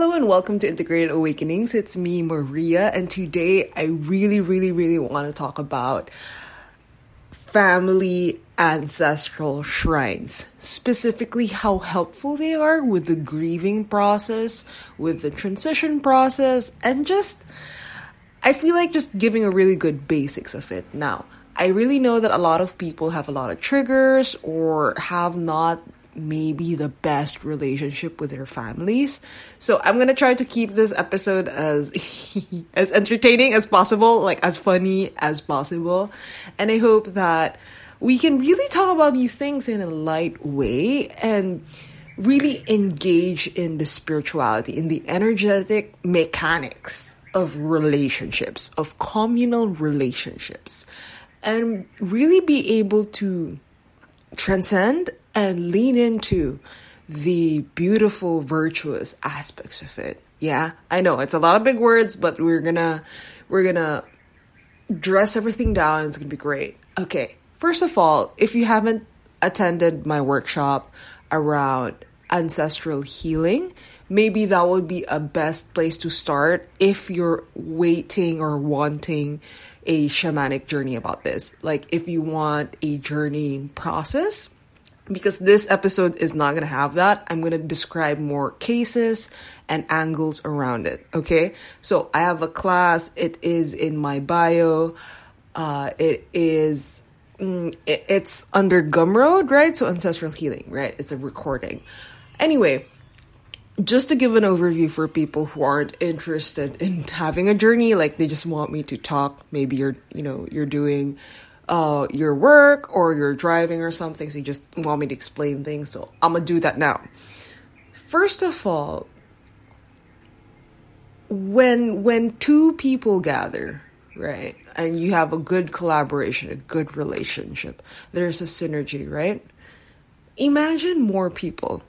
Hello and welcome to Integrated Awakenings. It's me, Maria, and today I really, really, really want to talk about family ancestral shrines, specifically how helpful they are with the grieving process, with the transition process, and just, I feel like just giving a really good basics of it. Now, I really know that a lot of people have a lot of triggers or have not maybe the best relationship with their families. So I'm gonna try to keep this episode as as entertaining as possible, like as funny as possible. And I hope that we can really talk about these things in a light way and really engage in the spirituality, in the energetic mechanics of relationships, of communal relationships, and really be able to transcend and lean into the beautiful, virtuous aspects of it. Yeah, I know it's a lot of big words, but we're gonna we're gonna dress everything down. It's gonna be great. Okay, first of all, if you haven't attended my workshop around ancestral healing, maybe that would be a best place to start if you're waiting or wanting a shamanic journey about this. Like if you want a journey process, because this episode is not going to have that. I'm going to describe more cases and angles around it. Okay. So I have a class. It is in my bio. Uh, it is, mm, it, it's under Gumroad, right? So ancestral healing, right? It's a recording. Anyway, just to give an overview for people who aren't interested in having a journey, like they just want me to talk. Maybe you're, you know, you're doing uh, your work or you're driving or something, so you just want me to explain things. So I'm gonna do that now. First of all, when when two people gather, right, and you have a good collaboration, a good relationship, there's a synergy, right? Imagine more people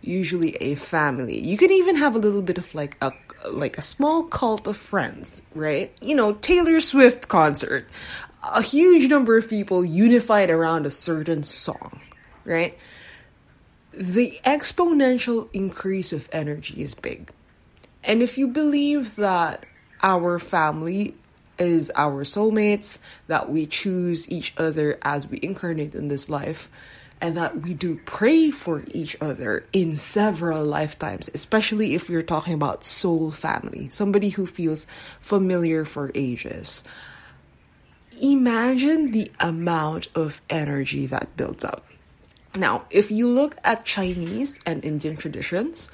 usually a family. You can even have a little bit of like a like a small cult of friends, right? You know, Taylor Swift concert a huge number of people unified around a certain song, right? The exponential increase of energy is big. And if you believe that our family is our soulmates, that we choose each other as we incarnate in this life, and that we do pray for each other in several lifetimes, especially if we're talking about soul family, somebody who feels familiar for ages imagine the amount of energy that builds up. Now, if you look at Chinese and Indian traditions,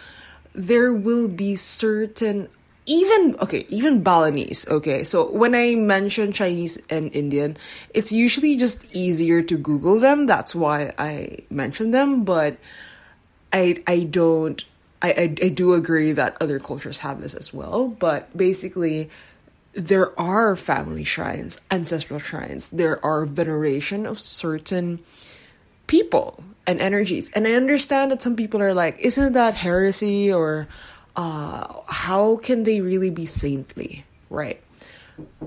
there will be certain even okay, even Balinese, okay. So when I mention Chinese and Indian, it's usually just easier to Google them. That's why I mention them, but I I don't I, I, I do agree that other cultures have this as well, but basically there are family shrines, ancestral shrines. There are veneration of certain people and energies. And I understand that some people are like, isn't that heresy or uh, how can they really be saintly? Right.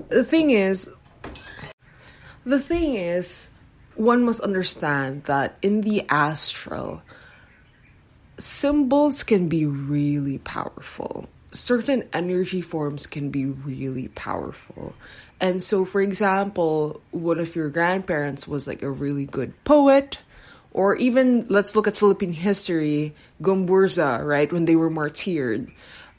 The thing is, the thing is, one must understand that in the astral, symbols can be really powerful certain energy forms can be really powerful. And so, for example, one of your grandparents was like a really good poet, or even let's look at Philippine history, Gomburza, right, when they were martyred.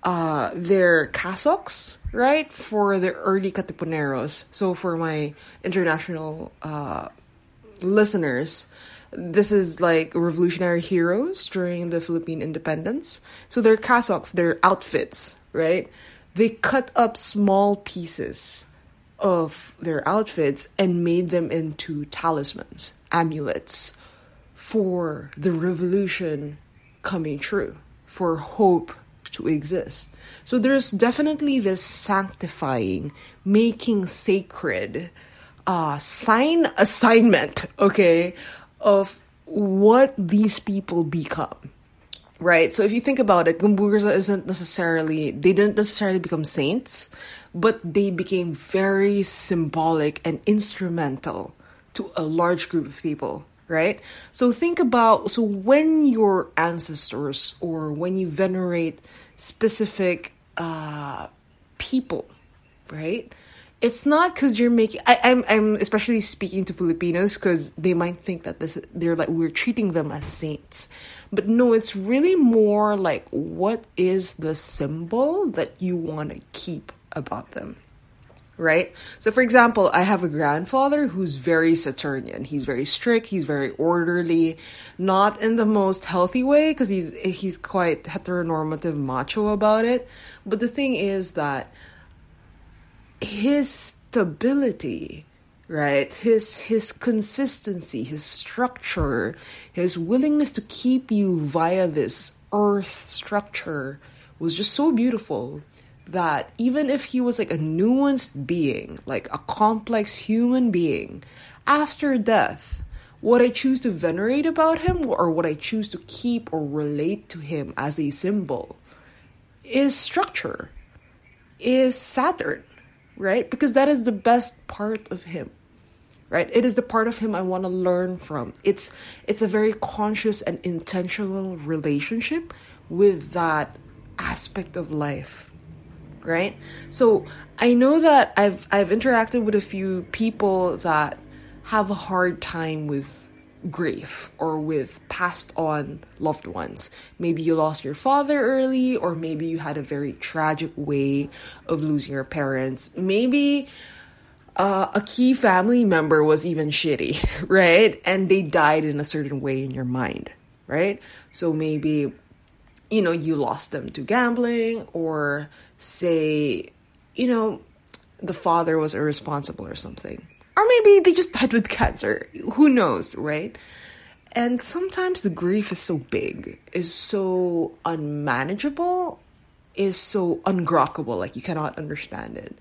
Uh, their cassocks, right, for the early Katipuneros. So, for my international uh, listeners, this is like revolutionary heroes during the Philippine independence. So their cassocks, their outfits, right? They cut up small pieces of their outfits and made them into talismans, amulets for the revolution coming true, for hope to exist. So there's definitely this sanctifying, making sacred uh sign assignment, okay, of what these people become. Right? So if you think about it, Gomburza isn't necessarily, they didn't necessarily become saints, but they became very symbolic and instrumental to a large group of people right? So think about so when your ancestors or when you venerate specific uh, people, right? It's not because you're making. I, I'm I'm especially speaking to Filipinos because they might think that this they're like we're treating them as saints, but no, it's really more like what is the symbol that you want to keep about them right? So, for example, I have a grandfather who's very Saturnian. He's very strict. He's very orderly, not in the most healthy way because he's he's quite heteronormative, macho about it. But the thing is that his stability, right? His his consistency, his structure, his willingness to keep you via this earth structure was just so beautiful that even if he was like a nuanced being, like a complex human being, after death, what I choose to venerate about him or what I choose to keep or relate to him as a symbol is structure, is Saturn, right? Because that is the best part of him. Right? It is the part of him I want to learn from. It's it's a very conscious and intentional relationship with that aspect of life right? So I know that I've I've interacted with a few people that have a hard time with grief or with passed on loved ones. Maybe you lost your father early, or maybe you had a very tragic way of losing your parents. Maybe uh, a key family member was even shitty, right? And they died in a certain way in your mind, right? So maybe, you know, you lost them to gambling or say, you know, the father was irresponsible or something. Or maybe they just died with cancer. Who knows, right? And sometimes the grief is so big, is so unmanageable, is so ungrokkable, like you cannot understand it.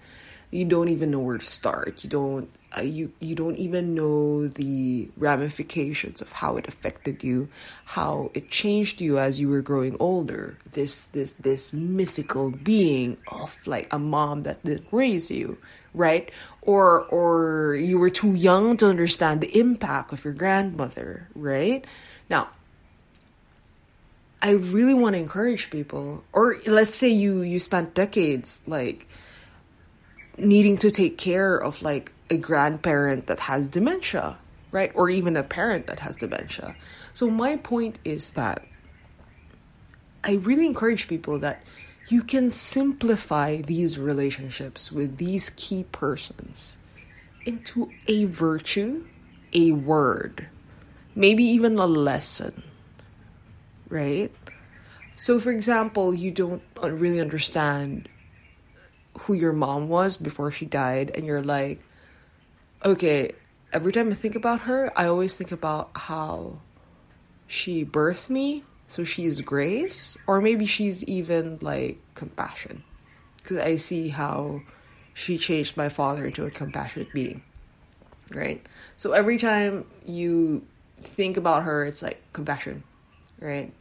You don't even know where to start. You don't uh, you you don't even know the ramifications of how it affected you, how it changed you as you were growing older. This this this mythical being of like a mom that didn't raise you, right? Or or you were too young to understand the impact of your grandmother, right? Now, I really want to encourage people, or let's say you you spent decades like needing to take care of like a grandparent that has dementia, right? Or even a parent that has dementia. So, my point is that I really encourage people that you can simplify these relationships with these key persons into a virtue, a word, maybe even a lesson, right? So, for example, you don't really understand who your mom was before she died, and you're like, okay, every time I think about her, I always think about how she birthed me. So she's grace, or maybe she's even like compassion. Because I see how she changed my father into a compassionate being. Right? So every time you think about her, it's like compassion. Right?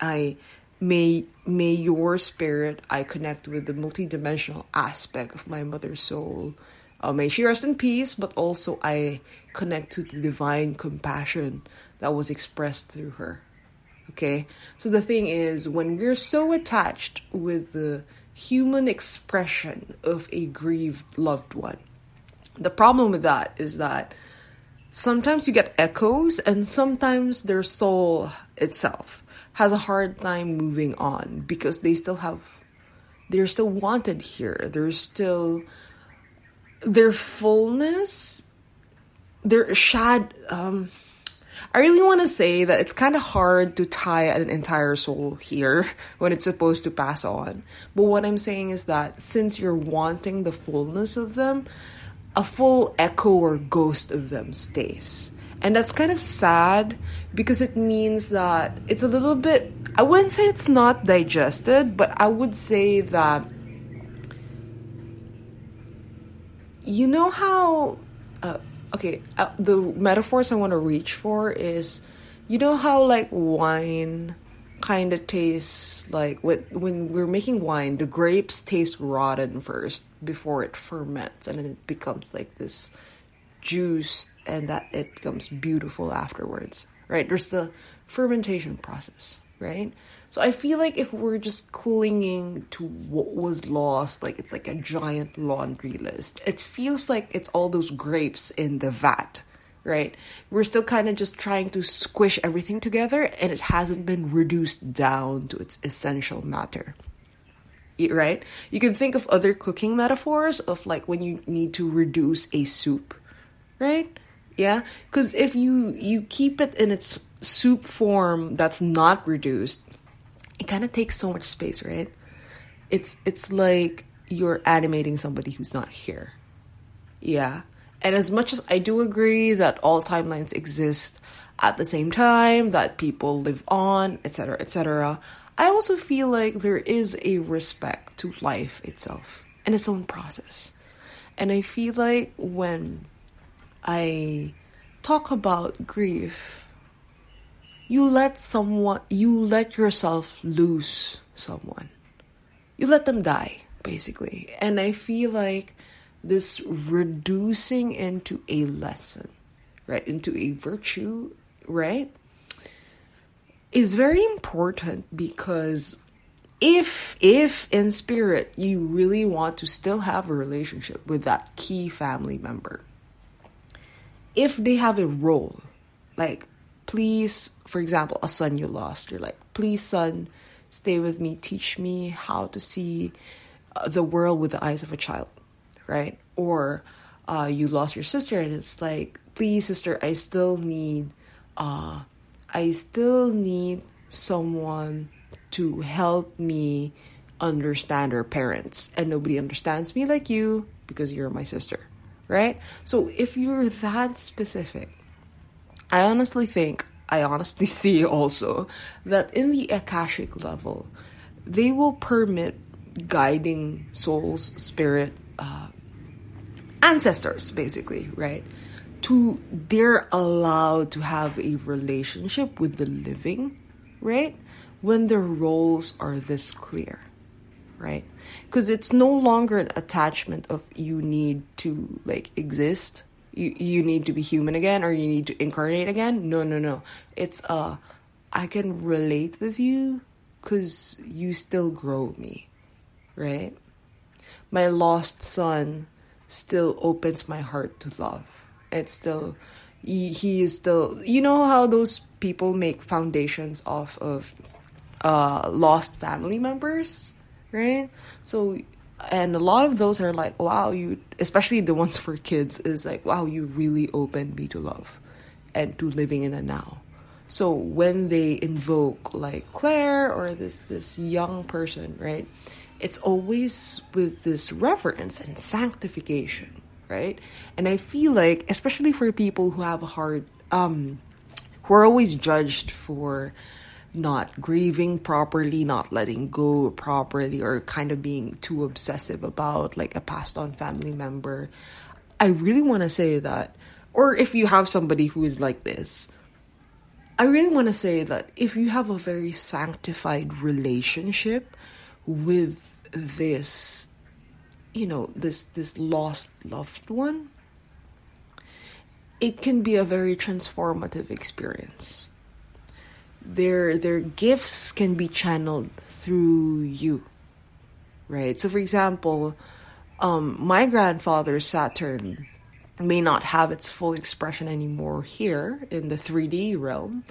I may may your spirit I connect with the multidimensional aspect of my mother's soul uh, may she rest in peace, but also I connect to the divine compassion that was expressed through her. Okay? So the thing is, when we're so attached with the human expression of a grieved loved one, the problem with that is that sometimes you get echoes, and sometimes their soul itself has a hard time moving on because they still have, they're still wanted here. They're still their fullness, their shad. Um, I really want to say that it's kind of hard to tie an entire soul here when it's supposed to pass on. But what I'm saying is that since you're wanting the fullness of them, a full echo or ghost of them stays. And that's kind of sad because it means that it's a little bit, I wouldn't say it's not digested, but I would say that you know how uh, okay uh, the metaphors i want to reach for is you know how like wine kind of tastes like when, when we're making wine the grapes taste rotten first before it ferments and then it becomes like this juice and that it becomes beautiful afterwards right? There's the fermentation process right So I feel like if we're just clinging to what was lost, like it's like a giant laundry list, it feels like it's all those grapes in the vat, right? We're still kind of just trying to squish everything together and it hasn't been reduced down to its essential matter. Right? You can think of other cooking metaphors of like when you need to reduce a soup, right? Yeah? Because if you you keep it in its soup form that's not reduced, it kind of takes so much space, right? It's it's like you're animating somebody who's not here. Yeah. And as much as I do agree that all timelines exist at the same time, that people live on, etc., etc., I also feel like there is a respect to life itself and its own process. And I feel like when I talk about grief, you let someone, you let yourself lose someone. You let them die, basically. And I feel like this reducing into a lesson, right, into a virtue, right, is very important because if if in spirit you really want to still have a relationship with that key family member if they have a role like please, for example, a son you lost, you're like, please, son, stay with me, teach me how to see uh, the world with the eyes of a child, right? Or uh, you lost your sister, and it's like, please, sister, I still need, uh, I still need someone to help me understand our parents, and nobody understands me like you because you're my sister, right? So if you're that specific, I honestly think, I honestly see also, that in the Akashic level, they will permit guiding souls, spirit, uh, ancestors, basically, right? To they're allowed to have a relationship with the living, right? When their roles are this clear, right? Because it's no longer an attachment of you need to like exist you you need to be human again or you need to incarnate again? No no no. It's uh i can relate with you because you still grow me right? My lost son still opens my heart to love. It's still he, he is still you know how those people make foundations off of uh lost family members right? So and a lot of those are like wow you especially the ones for kids is like wow you really opened me to love and to living in a now. So when they invoke like claire or this this young person right it's always with this reverence and sanctification right? And i feel like especially for people who have a hard um who are always judged for not grieving properly, not letting go properly, or kind of being too obsessive about like a passed on family member. I really want to say that, or if you have somebody who is like this, I really want to say that if you have a very sanctified relationship with this, you know, this this lost loved one, it can be a very transformative experience their their gifts can be channeled through you right? So for example um, my grandfather's saturn may not have its full expression anymore here in the 3d realm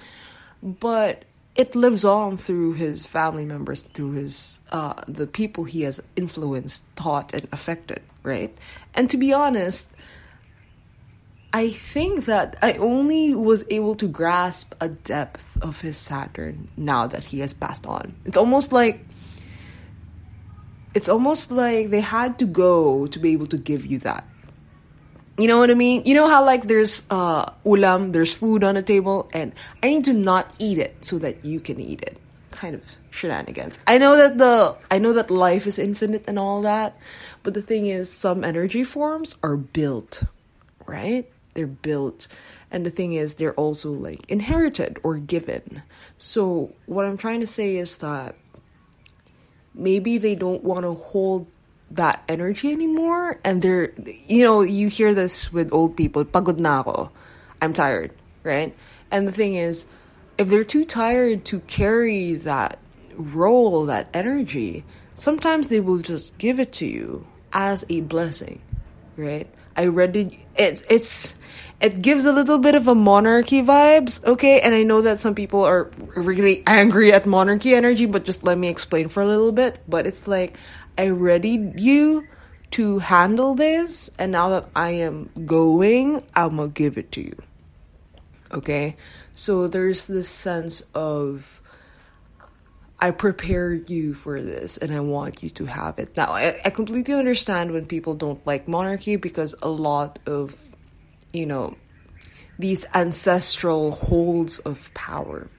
but it lives on through his family members through his uh, the people he has influenced taught and affected right? And to be honest I think that I only was able to grasp a depth of his Saturn now that he has passed on. It's almost like it's almost like they had to go to be able to give you that. You know what I mean? You know how like there's uh ulam, there's food on the table and I need to not eat it so that you can eat it. Kind of shenanigans. I know that the I know that life is infinite and all that, but the thing is some energy forms are built, right? They're built. And the thing is they're also like inherited or given. So what i'm trying to say is that maybe they don't want to hold that energy anymore. And they're you know you hear this with old people. Pagod na ako. I'm tired right? And the thing is if they're too tired to carry that role, that energy, sometimes they will just give it to you as a blessing, right? I read it. It's it's it gives a little bit of a monarchy vibes, okay? And I know that some people are really angry at monarchy energy, but just let me explain for a little bit. But it's like I readied you to handle this, and now that I am going, I'm gonna give it to you. Okay? So there's this sense of I prepared you for this and I want you to have it. Now, I, I completely understand when people don't like monarchy because a lot of, you know, these ancestral holds of power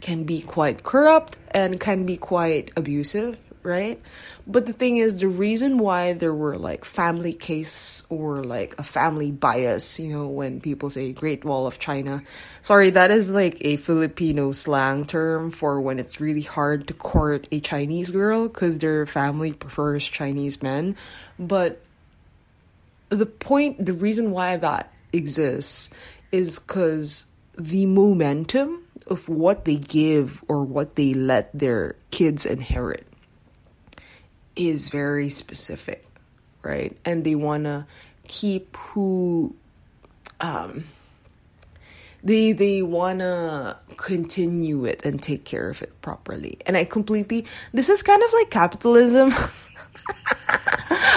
can be quite corrupt and can be quite abusive right? But the thing is, the reason why there were like family case or like a family bias, you know, when people say Great Wall of China, sorry, that is like a Filipino slang term for when it's really hard to court a Chinese girl because their family prefers Chinese men. But the point, the reason why that exists is because the momentum of what they give or what they let their kids inherit is very specific, right? And they want to keep who um they they want to continue it and take care of it properly. And I completely this is kind of like capitalism.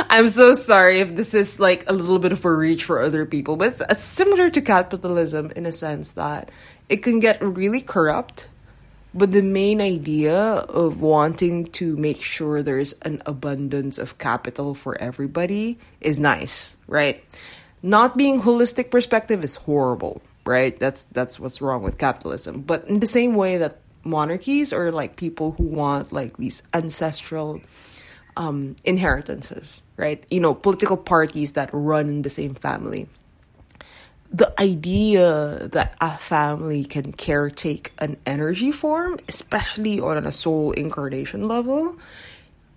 I'm so sorry if this is like a little bit of a reach for other people, but it's similar to capitalism in a sense that it can get really corrupt but the main idea of wanting to make sure there's an abundance of capital for everybody is nice, right? Not being holistic perspective is horrible, right? That's that's what's wrong with capitalism. But in the same way that monarchies or like people who want like these ancestral um, inheritances, right? You know, political parties that run in the same family the idea that a family can caretake an energy form, especially on a soul incarnation level,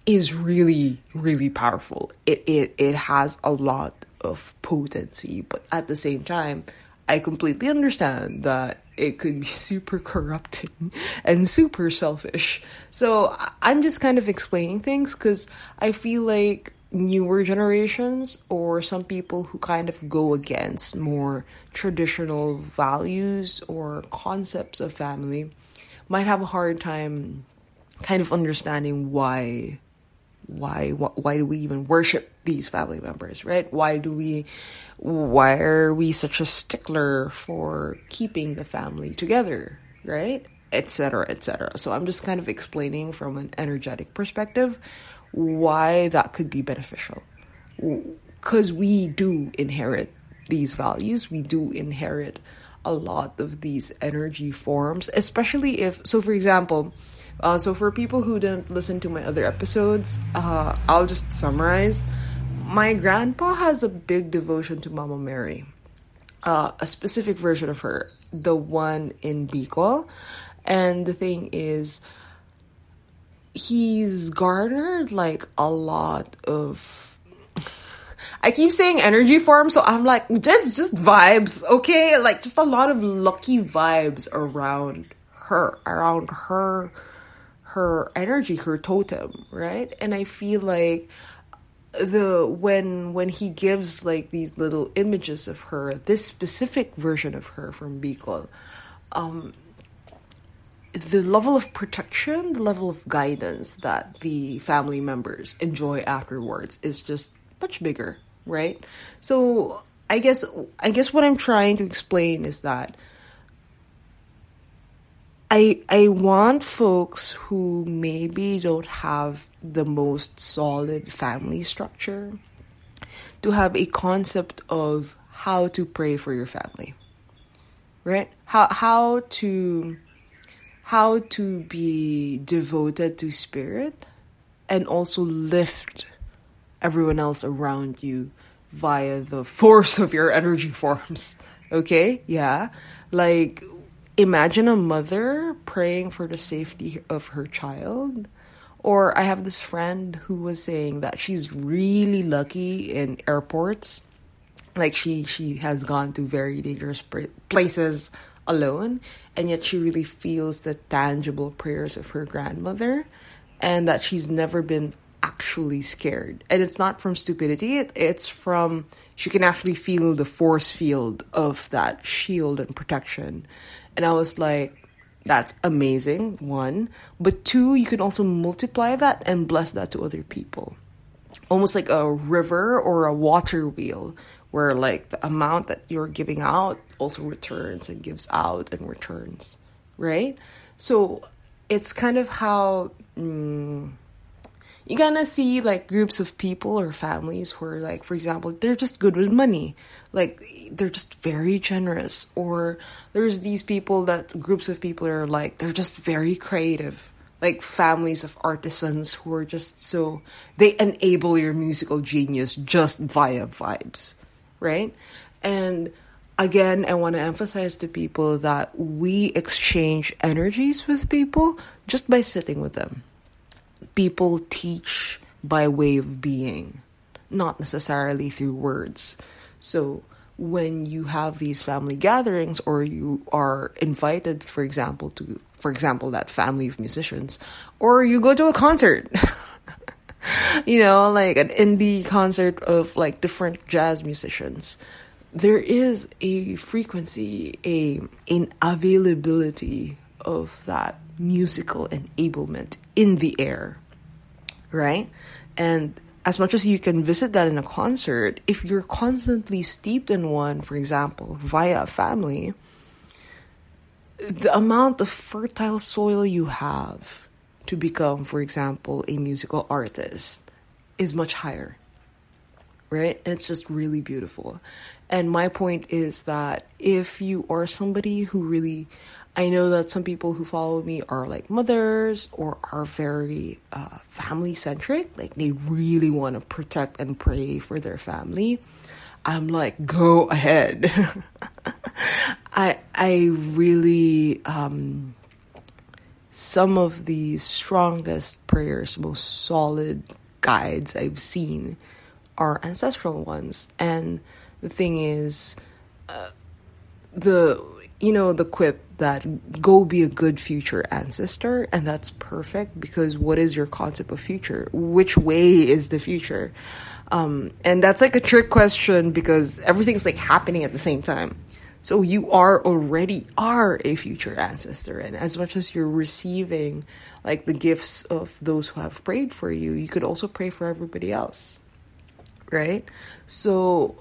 is really, really powerful. It, it, it has a lot of potency, but at the same time, I completely understand that it could be super corrupting and super selfish. So I'm just kind of explaining things because I feel like newer generations or some people who kind of go against more traditional values or concepts of family might have a hard time kind of understanding why why why do we even worship these family members right? Why do we why are we such a stickler for keeping the family together right? Etc etc so i'm just kind of explaining from an energetic perspective why that could be beneficial. Because we do inherit these values, we do inherit a lot of these energy forms, especially if, so for example, uh, so for people who didn't listen to my other episodes, uh, I'll just summarize. My grandpa has a big devotion to Mama Mary, uh, a specific version of her, the one in Bicol. And the thing is, he's garnered like a lot of I keep saying energy for him, so I'm like, just just vibes, okay? Like just a lot of lucky vibes around her, around her her energy, her totem, right? And I feel like the when when he gives like these little images of her, this specific version of her from Bicol, um, the level of protection, the level of guidance that the family members enjoy afterwards is just much bigger, right? So I guess I guess what I'm trying to explain is that I I want folks who maybe don't have the most solid family structure to have a concept of how to pray for your family. Right? How how to how to be devoted to spirit and also lift everyone else around you via the force of your energy forms. Okay? Yeah. Like, imagine a mother praying for the safety of her child. Or I have this friend who was saying that she's really lucky in airports. Like she she has gone to very dangerous places alone, and yet she really feels the tangible prayers of her grandmother, and that she's never been actually scared. And it's not from stupidity, it, it's from she can actually feel the force field of that shield and protection. And I was like, that's amazing, one. But two, you can also multiply that and bless that to other people. Almost like a river or a water wheel, where like the amount that you're giving out also returns and gives out and returns, right? So it's kind of how. Mm, you gonna see like groups of people or families who are like for example they're just good with money like they're just very generous or there's these people that groups of people are like they're just very creative like families of artisans who are just so they enable your musical genius just via vibes right and again i want to emphasize to people that we exchange energies with people just by sitting with them people teach by way of being, not necessarily through words. So when you have these family gatherings or you are invited for example to for example that family of musicians or you go to a concert you know like an indie concert of like different jazz musicians there is a frequency a an availability of that musical enablement in the air right? And as much as you can visit that in a concert, if you're constantly steeped in one, for example, via a family, the amount of fertile soil you have to become, for example, a musical artist is much higher. Right? It's just really beautiful. And my point is that if you are somebody who really I know that some people who follow me are like mothers or are very uh, family centric. Like they really want to protect and pray for their family. I'm like, go ahead. I I really um, some of the strongest prayers, most solid guides I've seen are ancestral ones. And the thing is, uh, the you know the quip that go be a good future ancestor and that's perfect because what is your concept of future? Which way is the future? Um, and that's like a trick question because everything's like happening at the same time. So you are already are a future ancestor and as much as you're receiving like the gifts of those who have prayed for you you could also pray for everybody else right? So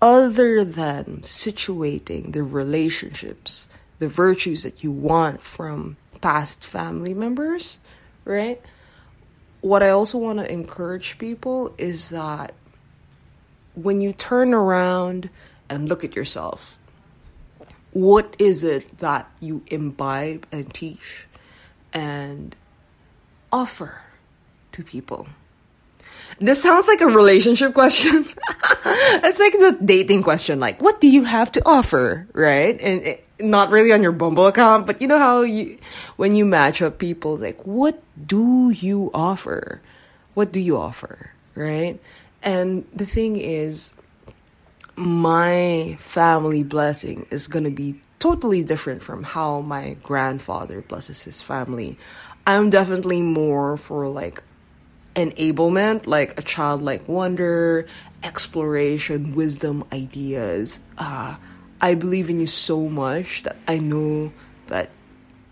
other than situating the relationships, the virtues that you want from past family members, right? What I also want to encourage people is that when you turn around and look at yourself, what is it that you imbibe and teach and offer to people? This sounds like a relationship question. it's like the dating question, like, what do you have to offer, right? And it, not really on your Bumble account, but you know how you, when you match up people, like, what do you offer? What do you offer, right? And the thing is, my family blessing is gonna be totally different from how my grandfather blesses his family. I'm definitely more for like enablement, like a childlike wonder, exploration, wisdom, ideas. Uh, I believe in you so much that I know that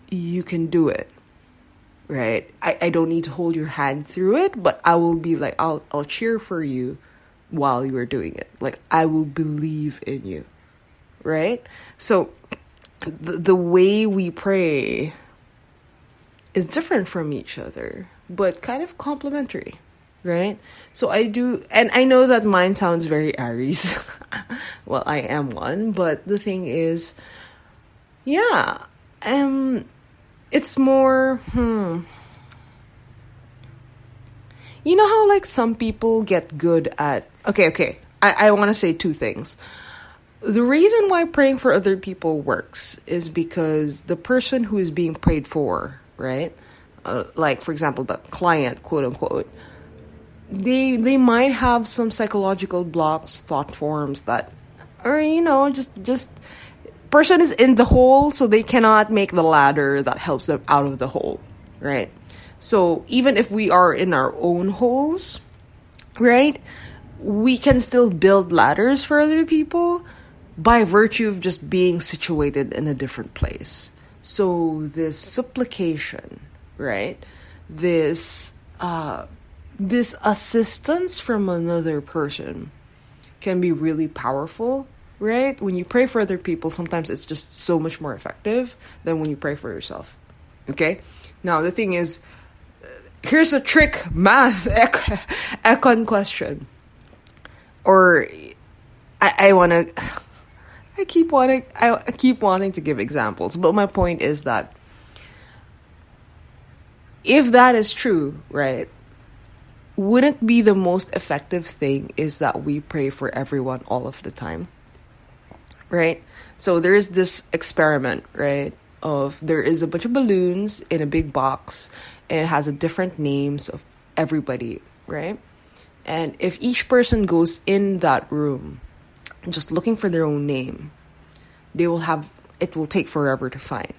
you can do it. Right? I, I don't need to hold your hand through it, but I will be like I'll I'll cheer for you while you are doing it. Like I will believe in you. Right? So the the way we pray is different from each other but kind of complementary, right? So I do, and I know that mine sounds very Aries. well, I am one, but the thing is, yeah, um, it's more, hmm. You know how, like, some people get good at, okay, okay, I, I want to say two things. The reason why praying for other people works is because the person who is being prayed for, right? Uh, like for example the client quote unquote they they might have some psychological blocks thought forms that are you know just just person is in the hole, so they cannot make the ladder that helps them out of the hole, right? So even if we are in our own holes, right, we can still build ladders for other people by virtue of just being situated in a different place. So this supplication, right? This uh, this assistance from another person can be really powerful, right? When you pray for other people, sometimes it's just so much more effective than when you pray for yourself. Okay? Now, the thing is, here's a trick math econ question. Or I, I want to I keep wanting I keep wanting to give examples, but my point is that if that is true, right? Wouldn't be the most effective thing is that we pray for everyone all of the time. Right? So there is this experiment, right? Of there is a bunch of balloons in a big box and it has a different names of everybody, right? And if each person goes in that room just looking for their own name, they will have it will take forever to find.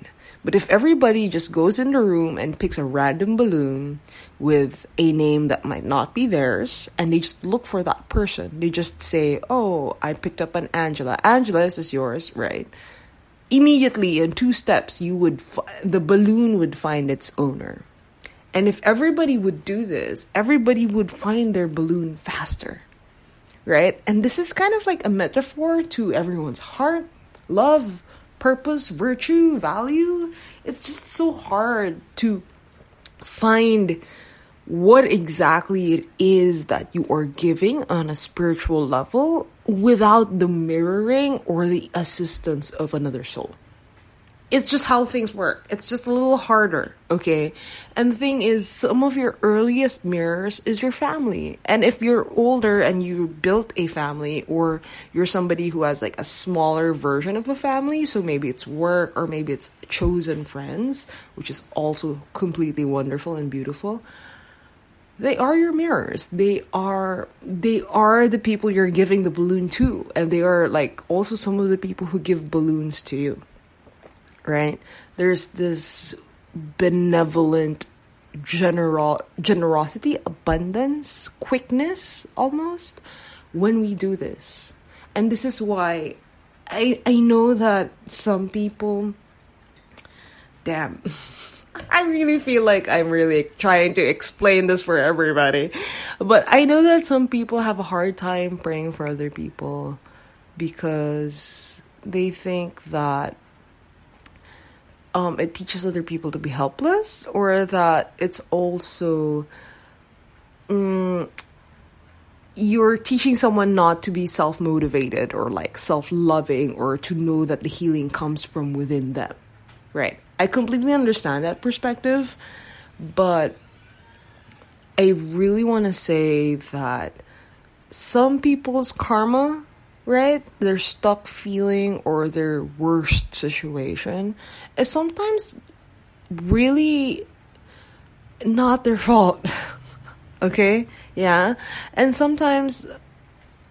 But if everybody just goes in the room and picks a random balloon with a name that might not be theirs, and they just look for that person, they just say, Oh, I picked up an Angela. Angela, is yours, right? Immediately, in two steps, you would f- the balloon would find its owner. And if everybody would do this, everybody would find their balloon faster right? And this is kind of like a metaphor to everyone's heart, love, purpose, virtue, value. It's just so hard to find what exactly it is that you are giving on a spiritual level without the mirroring or the assistance of another soul it's just how things work. It's just a little harder, okay? And the thing is, some of your earliest mirrors is your family. And if you're older and you built a family, or you're somebody who has like a smaller version of a family, so maybe it's work or maybe it's chosen friends, which is also completely wonderful and beautiful. They are your mirrors. They are they are the people you're giving the balloon to, and they are like also some of the people who give balloons to you right? There's this benevolent general generosity, abundance, quickness almost when we do this. And this is why I I know that some people damn I really feel like I'm really trying to explain this for everybody. But I know that some people have a hard time praying for other people because they think that um, it teaches other people to be helpless, or that it's also um, you're teaching someone not to be self motivated or like self loving or to know that the healing comes from within them. Right. I completely understand that perspective, but I really want to say that some people's karma right? Their stuck feeling or their worst situation is sometimes really not their fault. okay? Yeah. And sometimes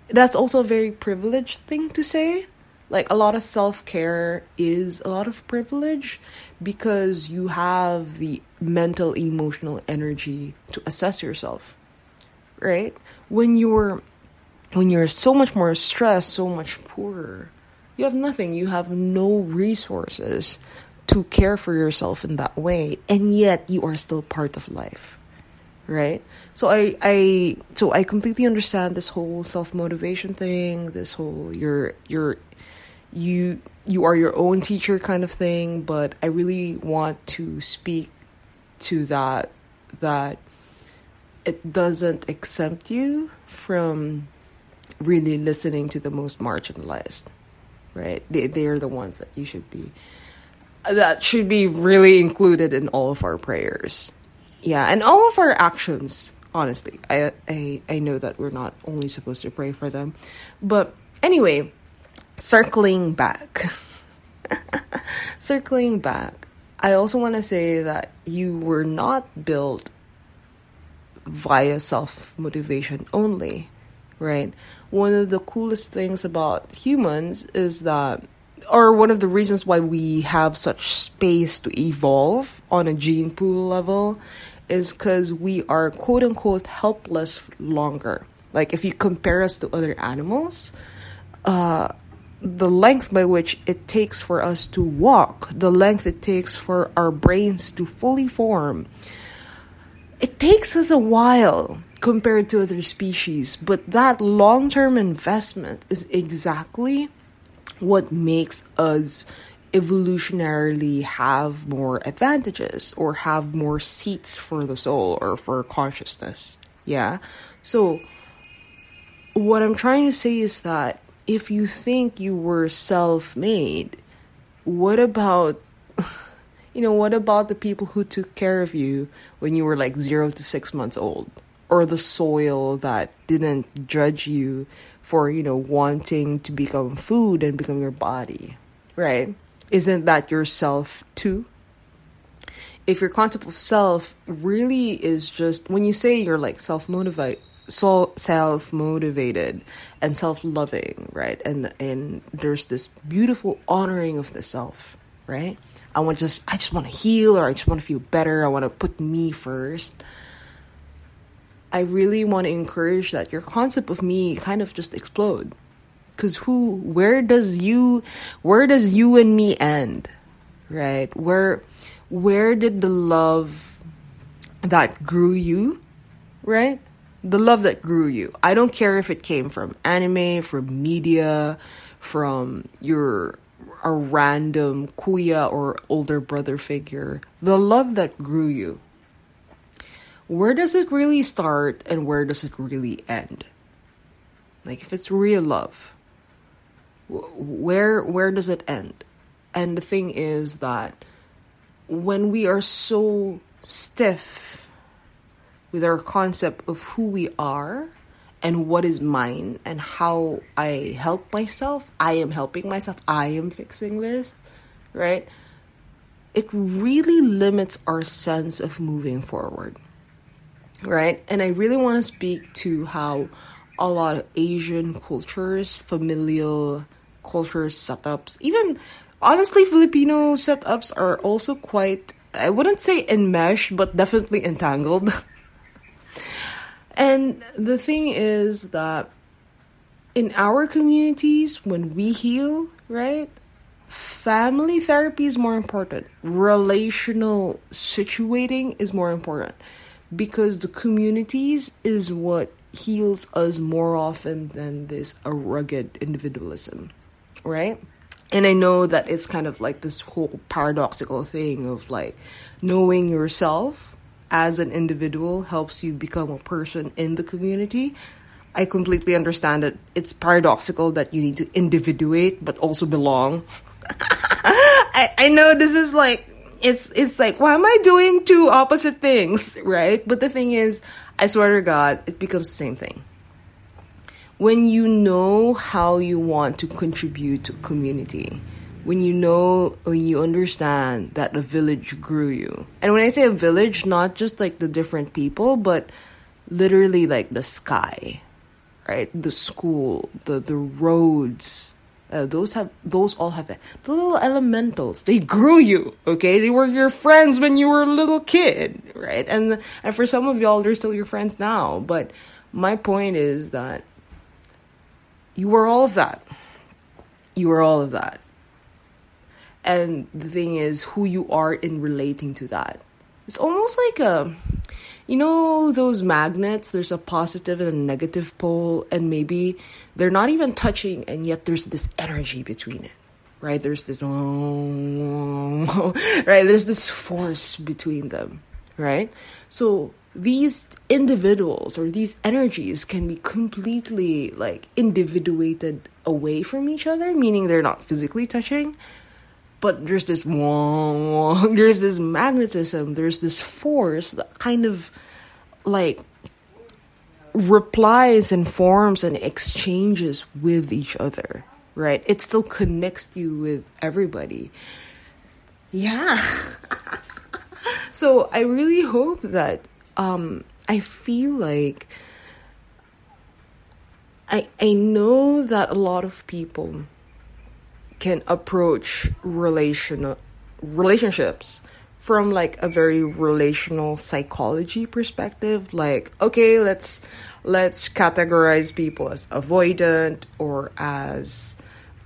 that's also a very privileged thing to say. Like a lot of self care is a lot of privilege because you have the mental, emotional energy to assess yourself, right? When you're when you're so much more stressed, so much poorer, you have nothing. You have no resources to care for yourself in that way, and yet you are still part of life, right? So I, I, so I completely understand this whole self motivation thing. This whole you're you're you you are your own teacher kind of thing. But I really want to speak to that that it doesn't exempt you from really listening to the most marginalized, right? They they are the ones that you should be that should be really included in all of our prayers. Yeah, and all of our actions, honestly. I I I know that we're not only supposed to pray for them. But anyway, circling back. circling back. I also want to say that you were not built via self motivation only, right? One of the coolest things about humans is that or one of the reasons why we have such space to evolve on a gene pool level is because we are quote unquote helpless longer. Like if you compare us to other animals, uh, the length by which it takes for us to walk, the length it takes for our brains to fully form, it takes us a while compared to other species. But that long term investment is exactly what makes us evolutionarily have more advantages or have more seats for the soul or for consciousness. Yeah. So, what I'm trying to say is that if you think you were self made, what about, you know, what about the people who took care of you when you were like zero to six months old? Or the soil that didn't judge you for, you know, wanting to become food and become your body, right? Isn't that yourself too? If your concept of self really is just when you say you're like self motivate so self motivated and self loving, right? And and there's this beautiful honoring of the self, right? I want just I just want to heal or I just want to feel better. I want to put me first. I really want to encourage that your concept of me kind of just explode. Cuz who where does you where does you and me end? Right? Where where did the love that grew you, right? the love that grew you. I don't care if it came from anime, from media, from your a random kuya or older brother figure. The love that grew you. Where does it really start and where does it really end? Like if it's real love, where where does it end? And the thing is that when we are so stiff with our concept of who we are and what is mine and how I help myself. I am helping myself. I am fixing this, right? It really limits our sense of moving forward, right? And I really want to speak to how a lot of Asian cultures, familial culture setups, even honestly, Filipino setups are also quite, I wouldn't say enmeshed, but definitely entangled. And the thing is that in our communities, when we heal, right, family therapy is more important. Relational situating is more important because the communities is what heals us more often than this a rugged individualism, right? And I know that it's kind of like this whole paradoxical thing of like knowing yourself as an individual helps you become a person in the community. I completely understand that it's paradoxical that you need to individuate but also belong. I, I know this is like it's it's like why am I doing two opposite things, right? But the thing is, I swear to God, it becomes the same thing. When you know how you want to contribute to community, when you know when you understand that the village grew you and when i say a village not just like the different people but literally like the sky right the school the the roads uh, those have those all have the little elementals they grew you okay? They were your friends when you were a little kid right? And and for some of y'all they're still your friends now. But my point is that you were all of that. You were all of that. And the thing is who you are in relating to that. It's almost like a you know those magnets? There's a positive and a negative pole and maybe they're not even touching and yet there's this energy between it right? There's this oh, right? There's this force between them right? So these individuals or these energies can be completely like individuated away from each other meaning they're not physically touching but there's this there's this magnetism, there's this force that kind of like replies and forms and exchanges with each other, right? It still connects you with everybody. Yeah. so I really hope that um I feel like I I know that a lot of people can approach relational relationships from like a very relational psychology perspective. Like okay let's let's categorize people as avoidant or as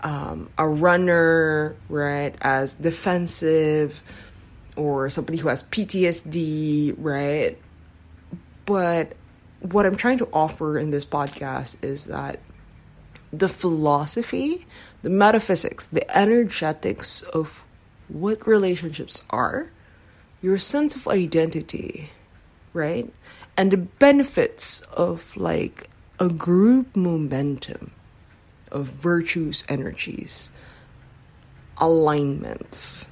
um, a runner right as defensive or somebody who has ptsd right? But what i'm trying to offer in this podcast is that the philosophy the metaphysics the energetics of what relationships are your sense of identity, right? And the benefits of like a group momentum of virtues, energies, alignments,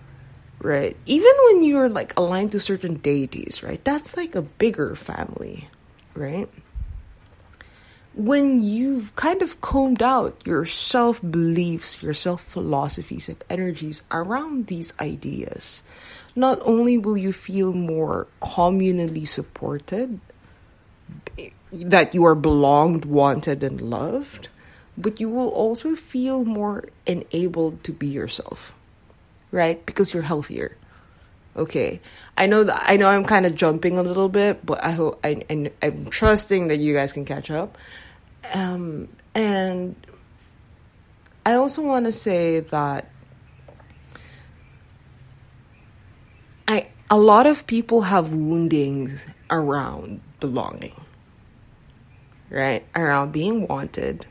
right? Even when you're like aligned to certain deities, right? That's like a bigger family, right? When you've kind of combed out your self beliefs, your self philosophies, and energies around these ideas, not only will you feel more communally supported, that you are belonged, wanted, and loved, but you will also feel more enabled to be yourself, right? Because you're healthier. Okay, I know that I know I'm kind of jumping a little bit, but I hope I, I I'm trusting that you guys can catch up. Um, and I also want to say that a lot of people have woundings around belonging, right? Around being wanted,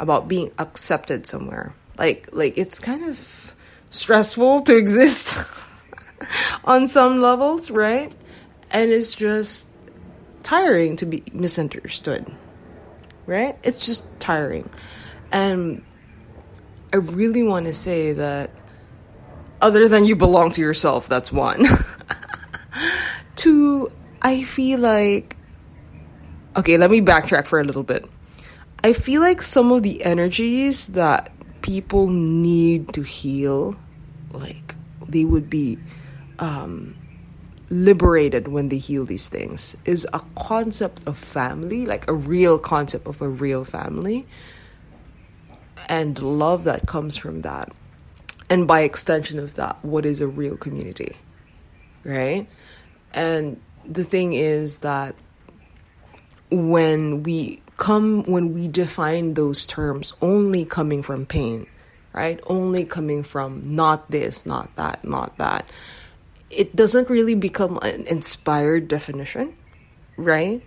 about being accepted somewhere. Like, like it's kind of stressful to exist on some levels, right? And it's just tiring to be misunderstood, right? It's just tiring. And I really want to say that other than you belong to yourself, that's one. Two, I feel like. Okay, let me backtrack for a little bit. I feel like some of the energies that people need to heal, like, they would be um, liberated when they heal these things, is a concept of family, like a real concept of a real family, and love that comes from that and by extension of that, what is a real community, right? And the thing is that when we come, when we define those terms only coming from pain, right? Only coming from not this, not that, not that, it doesn't really become an inspired definition, right?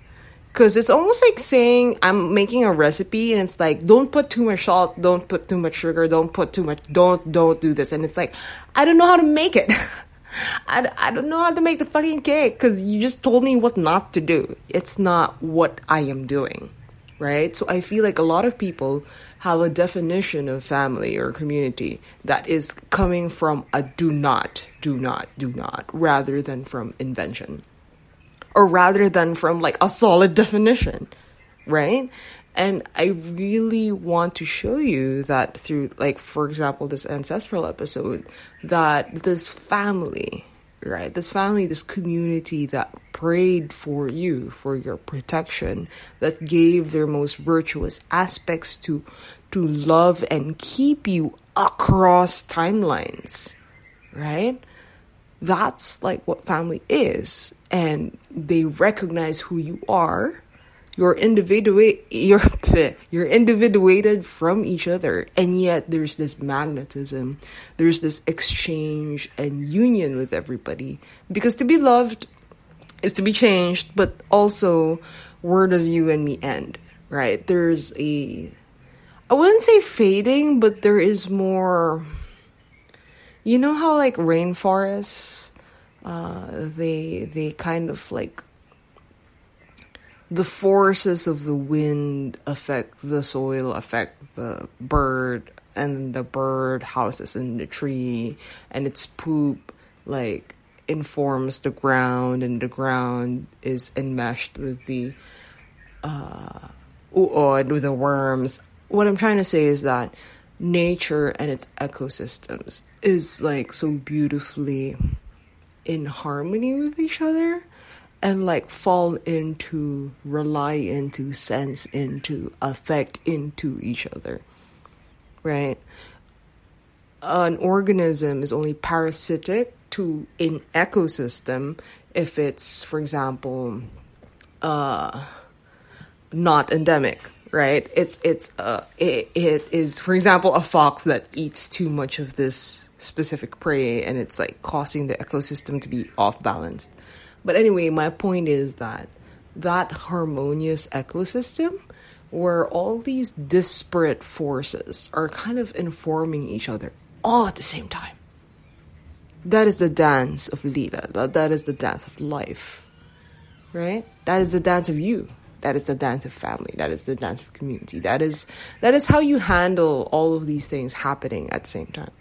Because it's almost like saying I'm making a recipe and it's like, don't put too much salt, don't put too much sugar, don't put too much, don't, don't do this. And it's like, I don't know how to make it. I, I don't know how to make the fucking cake because you just told me what not to do. It's not what I am doing, right? So I feel like a lot of people have a definition of family or community that is coming from a do not, do not, do not, rather than from invention or rather than from like a solid definition, right? And I really want to show you that through, like, for example, this ancestral episode, that this family, right? This family, this community that prayed for you, for your protection, that gave their most virtuous aspects to, to love and keep you across timelines, right? That's like what family is. And they recognize who you are. You're individuate you're you're individuated from each other. And yet there's this magnetism. There's this exchange and union with everybody. Because to be loved is to be changed, but also where does you and me end? Right? There's a I wouldn't say fading, but there is more you know how like rainforests uh, they they kind of like the forces of the wind affect the soil affect the bird and the bird houses in the tree and its poop like informs the ground and the ground is enmeshed with the uh uod with the worms. What i'm trying to say is that nature and its ecosystems is like so beautifully in harmony with each other and like fall into rely into sense into affect into each other right an organism is only parasitic to an ecosystem if it's, for example, uh, not endemic, right? It's it's uh it, it is, for example, a fox that eats too much of this specific prey, and it's like causing the ecosystem to be off balanced. But anyway, my point is that that harmonious ecosystem where all these disparate forces are kind of informing each other all at the same time. That is the dance of Lila. That is the dance of life. Right? That is the dance of you. That is the dance of family. That is the dance of community. That is that is how you handle all of these things happening at the same time.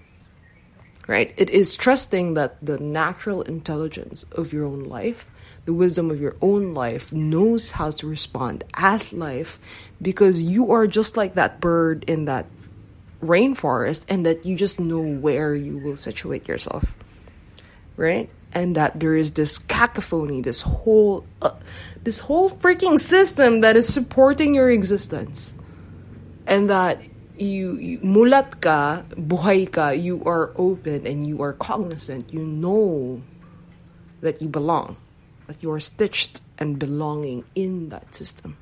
Right? It is trusting that the natural intelligence of your own life, the wisdom of your own life knows how to respond as life because you are just like that bird in that rainforest and that you just know where you will situate yourself right and that there is this cacophony this whole uh, this whole freaking system that is supporting your existence and that you, you mulat ka buhay ka you are open and you are cognizant you know that you belong that you are stitched and belonging in that system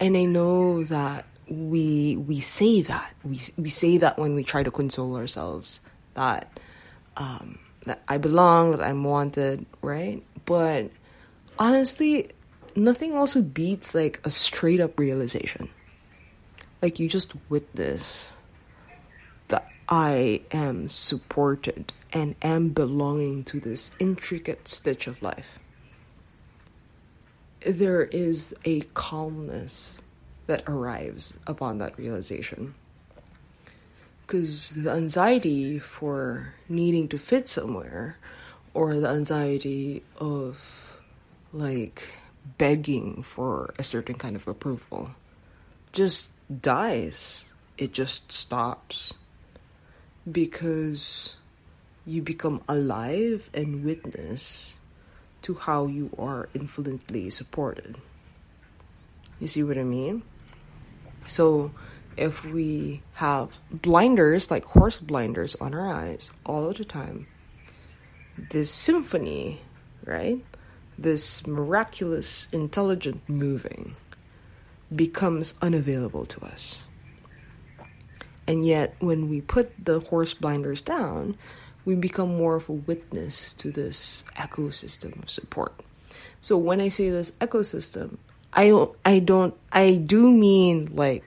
and i know that we we say that we we say that when we try to console ourselves that um, that I belong, that I'm wanted, right? But honestly, nothing also beats like a straight up realization. Like you just witness that I am supported and am belonging to this intricate stitch of life. There is a calmness that arrives upon that realization. Because the anxiety for needing to fit somewhere, or the anxiety of like begging for a certain kind of approval, just dies. It just stops. Because you become alive and witness to how you are infinitely supported. You see what I mean? So if we have blinders, like horse blinders on our eyes all of the time, this symphony, right? This miraculous, intelligent moving becomes unavailable to us. And yet, when we put the horse blinders down, we become more of a witness to this ecosystem of support. So, when I say this ecosystem, I don't, I don't, I do mean like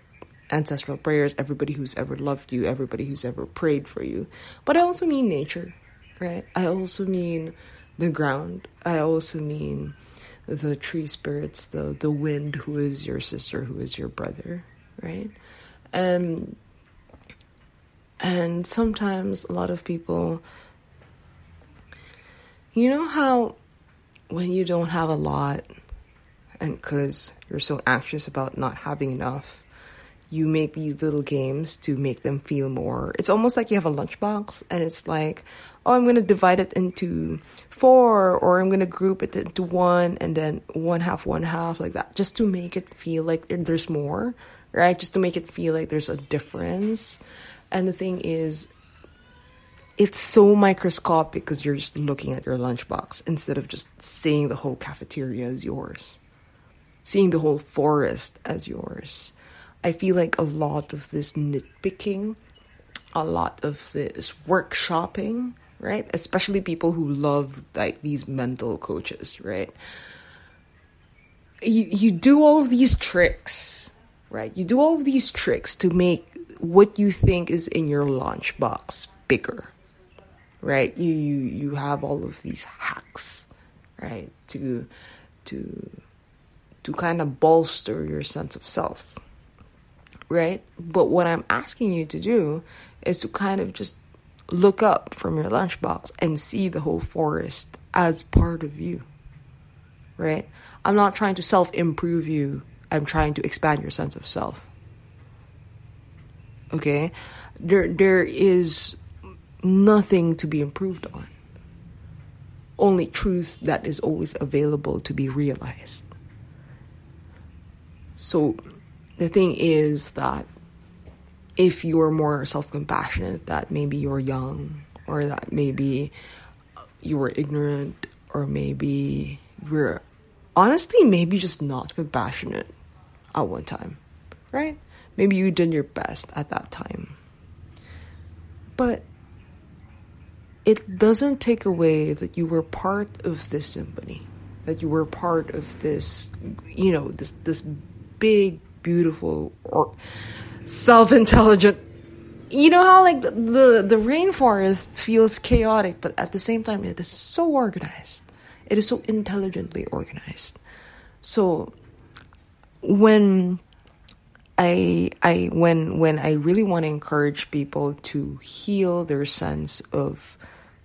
ancestral prayers, everybody who's ever loved you, everybody who's ever prayed for you. But I also mean nature, right? I also mean the ground. I also mean the tree spirits, the the wind who is your sister, who is your brother, right? And and sometimes a lot of people you know how when you don't have a lot and because you're so anxious about not having enough, you make these little games to make them feel more. It's almost like you have a lunchbox and it's like, oh, I'm going to divide it into four or I'm going to group it into one and then one half, one half, like that, just to make it feel like there's more, right? Just to make it feel like there's a difference. And the thing is, it's so microscopic because you're just looking at your lunchbox instead of just seeing the whole cafeteria as yours seeing the whole forest as yours. I feel like a lot of this nitpicking, a lot of this workshopping, right? Especially people who love like these mental coaches, right? You you do all of these tricks, right? You do all of these tricks to make what you think is in your launch box bigger. Right? You you you have all of these hacks, right? To to to kind of bolster your sense of self. Right? But what I'm asking you to do is to kind of just look up from your lunchbox and see the whole forest as part of you. Right? I'm not trying to self improve you, I'm trying to expand your sense of self. Okay? There there is nothing to be improved on. Only truth that is always available to be realized. So the thing is that if you're more self compassionate, that maybe you're young, or that maybe you were ignorant, or maybe you're honestly maybe just not compassionate at one time, right? Maybe you did your best at that time. But it doesn't take away that you were part of this symphony, that you were part of this, you know, this this big, beautiful, or self-intelligent. You know how like the, the rainforest feels chaotic, but at the same time it is so organized. It is so intelligently organized. So when I I when when I really want to encourage people to heal their sense of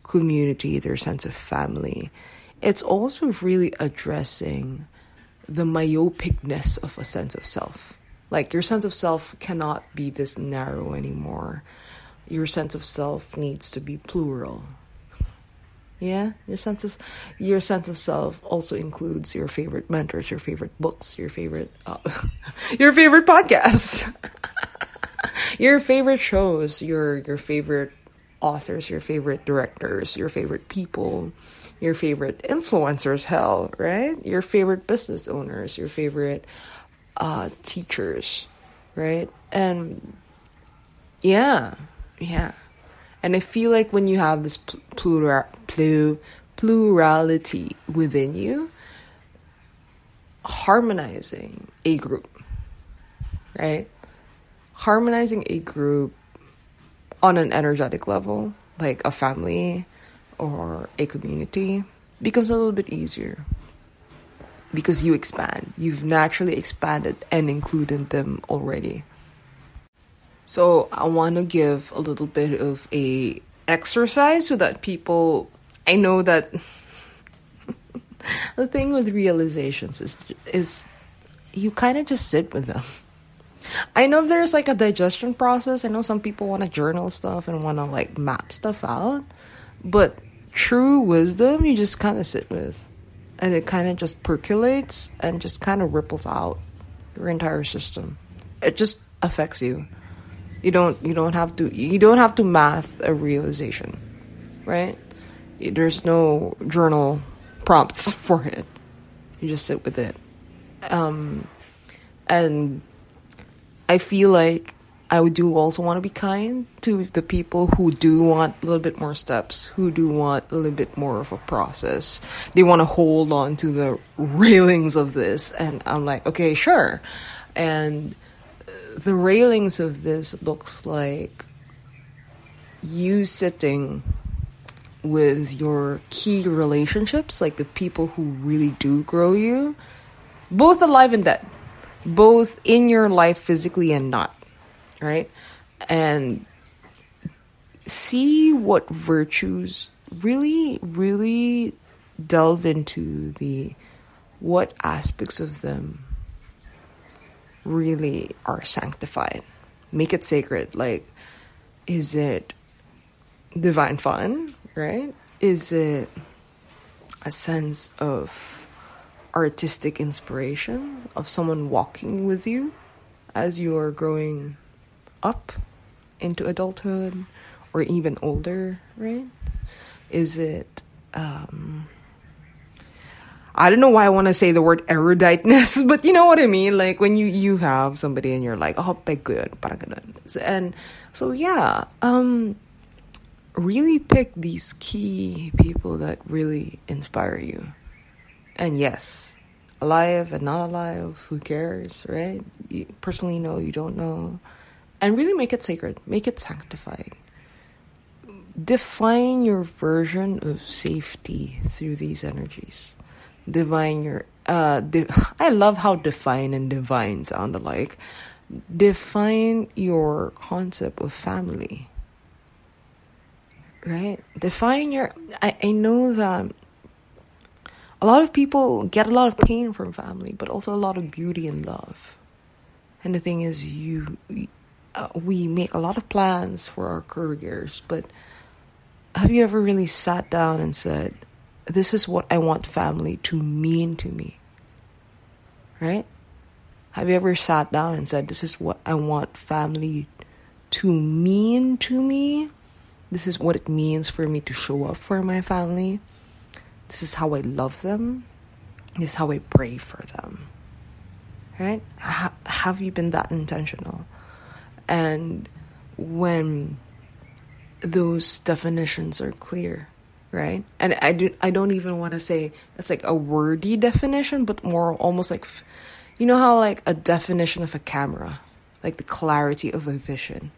community, their sense of family, it's also really addressing the myopicness of a sense of self. Like your sense of self cannot be this narrow anymore. Your sense of self needs to be plural. Yeah, your sense of your sense of self also includes your favorite mentors, your favorite books, your favorite uh, your favorite podcasts, your favorite shows, your your favorite authors, your favorite directors, your favorite people, your favorite influencers. Hell, right? Your favorite business owners, your favorite uh, teachers, right? And yeah, yeah. And I feel like when you have this plural, plural, plurality within you, harmonizing a group, right? Harmonizing a group on an energetic level, like a family or a community, becomes a little bit easier because you expand. You've naturally expanded and included them already. So I want to give a little bit of a exercise so that people I know that the thing with realizations is is you kind of just sit with them. I know there's like a digestion process. I know some people want to journal stuff and want to like map stuff out, but true wisdom you just kind of sit with and it kind of just percolates and just kind of ripples out your entire system. It just affects you. You don't you don't have to you don't have to math a realization right? There's no journal prompts for it. You just sit with it. Um and i feel like i do also want to be kind to the people who do want a little bit more steps who do want a little bit more of a process. They want to hold on to the railings of this and i'm like okay sure. And uh, the railings of this looks like you sitting with your key relationships, like the people who really do grow you, both alive and dead, both in your life physically and not, right? And see what virtues really, really delve into the what aspects of them really are sanctified. Make it sacred. Like, is it divine fun, right? Is it a sense of artistic inspiration, of someone walking with you as you are growing up into adulthood or even older, right? Is it um, I don't know why I want to say the word eruditeness, but you know what I mean. Like when you you have somebody and you're like, oh, be good. And so yeah, um, really pick these key people that really inspire you. And yes, alive and not alive, who cares, right? You personally know, you don't know. And really make it sacred, make it sanctified. Define your version of safety through these energies divine your uh I love how define and divine sound alike. Define your concept of family. Right? Define your I, I know that a lot of people get a lot of pain from family, but also a lot of beauty and love. And the thing is, you, uh, we make a lot of plans for our careers, but have you ever really sat down and said, this is what I want family to mean to me. Right? Have you ever sat down and said, This is what I want family to mean to me. This is what it means for me to show up for my family. This is how I love them. This is how I pray for them. Right? H- have you been that intentional? And when those definitions are clear, right? And I do I don't even want to say it's like a wordy definition, but more almost like you know how like a definition of a camera, like the clarity of a vision,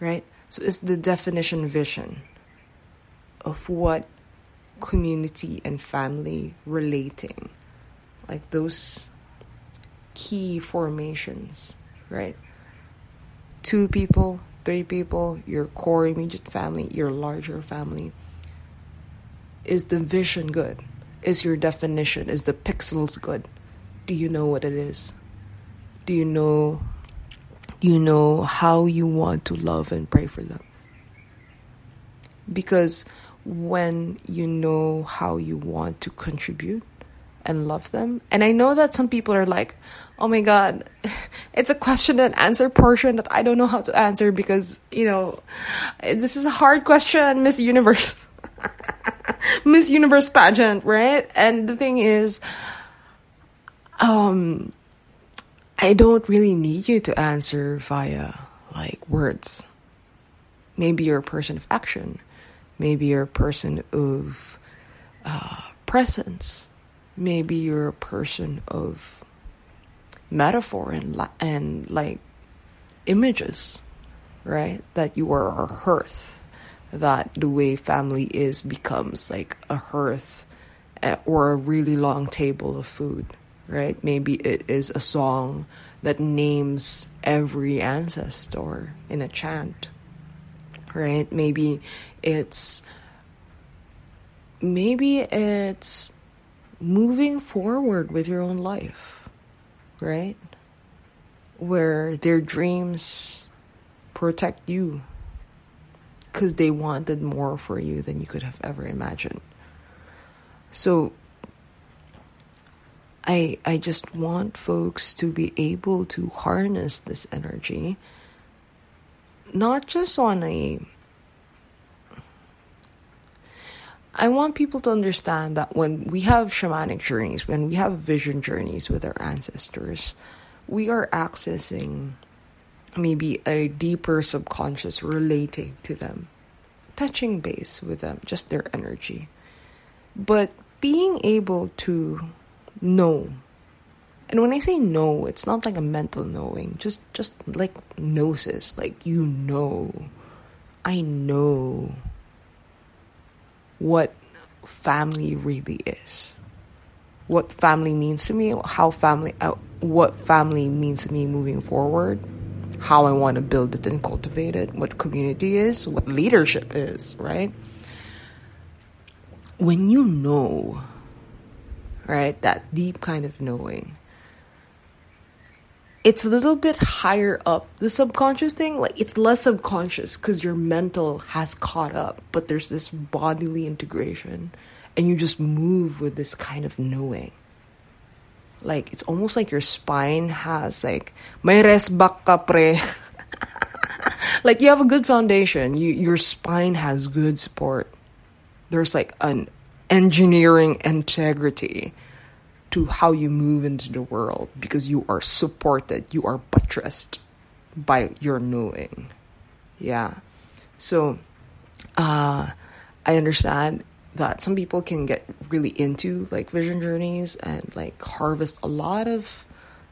right? So it's the definition vision of what community and family relating, like those key formations, right? Two people, three people, your core immediate family, your larger family. Is the vision good? Is your definition, is the pixels good? Do you know what it is? Do you know do you know how you want to love and pray for them? Because when you know how you want to contribute and love them. And I know that some people are like, oh my God, it's a question and answer portion that I don't know how to answer because, you know, this is a hard question, Miss Universe. Miss Universe pageant, right? And the thing is, um, I don't really need you to answer via like words. Maybe you're a person of action. Maybe you're a person of uh, presence. Maybe you're a person of metaphor and and like images, right? That you are a hearth. That the way family is becomes like a hearth eh, or a really long table of food, right? Maybe it is a song that names every ancestor in a chant right? Maybe it's maybe it's moving forward with your own life, right? Where their dreams protect you because they wanted more for you than you could have ever imagined. So I I just want folks to be able to harness this energy not just on a I want people to understand that when we have shamanic journeys, when we have vision journeys with our ancestors, we are accessing maybe a deeper subconscious relating to them, touching base with them, just their energy. But being able to know and when I say know, it's not like a mental knowing, just just like gnosis, like you know. I know what family really is. What family means to me, how family uh, what family means to me moving forward, how I want to build it and cultivate it, what community is, what leadership is, right? When you know, right, that deep kind of knowing, it's a little bit higher up the subconscious thing. Like it's less subconscious because your mental has caught up but there's this bodily integration and you just move with this kind of knowing. Like it's almost like your spine has like ka pre. Like you have a good foundation. You your spine has good support. There's like an engineering integrity to how you move into the world because you are supported, you are buttressed by your knowing. Yeah. So uh I understand that some people can get really into like vision journeys and like harvest a lot of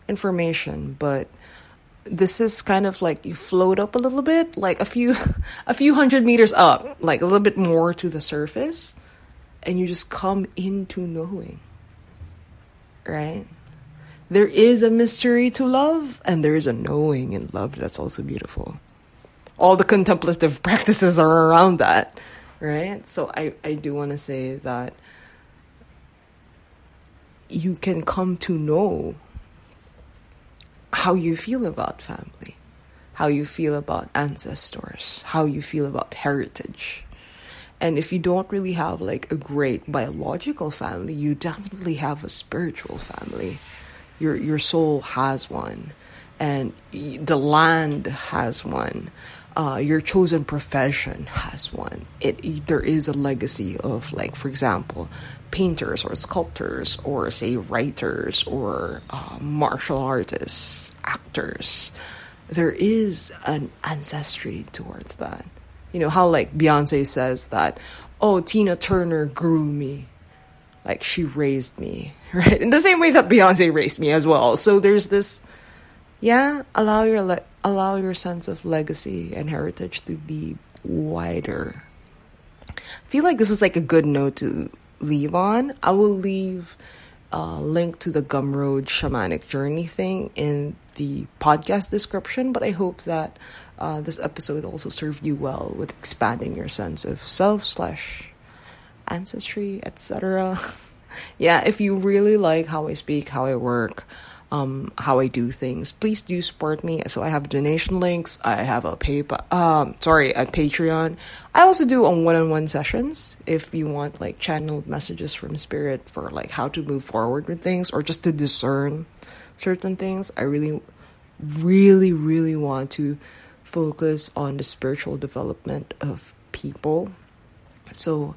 information, but this is kind of like you float up a little bit, like a few a few hundred meters up, like a little bit more to the surface, and you just come into knowing right? There is a mystery to love, and there is a knowing in love that's also beautiful. All the contemplative practices are around that, right? So I, I do want to say that you can come to know how you feel about family, how you feel about ancestors, how you feel about heritage and if you don't really have like a great biological family, you definitely have a spiritual family. Your your soul has one, and the land has one. uh, your chosen profession has one. It there is a legacy of like, for example, painters or sculptors or say writers or uh, martial artists, actors. There is an ancestry towards that. You know how like Beyonce says that, oh Tina Turner grew me, like she raised me, right? In the same way that Beyonce raised me as well. So there's this, yeah, allow your le- allow your sense of legacy and heritage to be wider. I feel like this is like a good note to leave on. I will leave a link to the Gumroad shamanic journey thing in the podcast description, but I hope that uh, this episode also served you well with expanding your sense of self slash ancestry, etc. yeah, if you really like how I speak, how I work, um, how I do things, please do support me. So I have donation links. I have a PayPal, um, sorry, a Patreon. I also do on one-on-one sessions if you want like channeled messages from spirit for like how to move forward with things or just to discern certain things. I really, really, really want to focus on the spiritual development of people. So,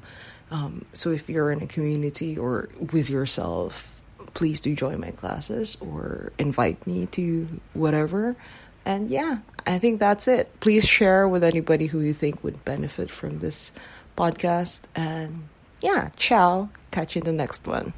um, so if you're in a community or with yourself please do join my classes or invite me to whatever. And yeah, I think that's it. Please share with anybody who you think would benefit from this podcast. And yeah, ciao. Catch you in the next one.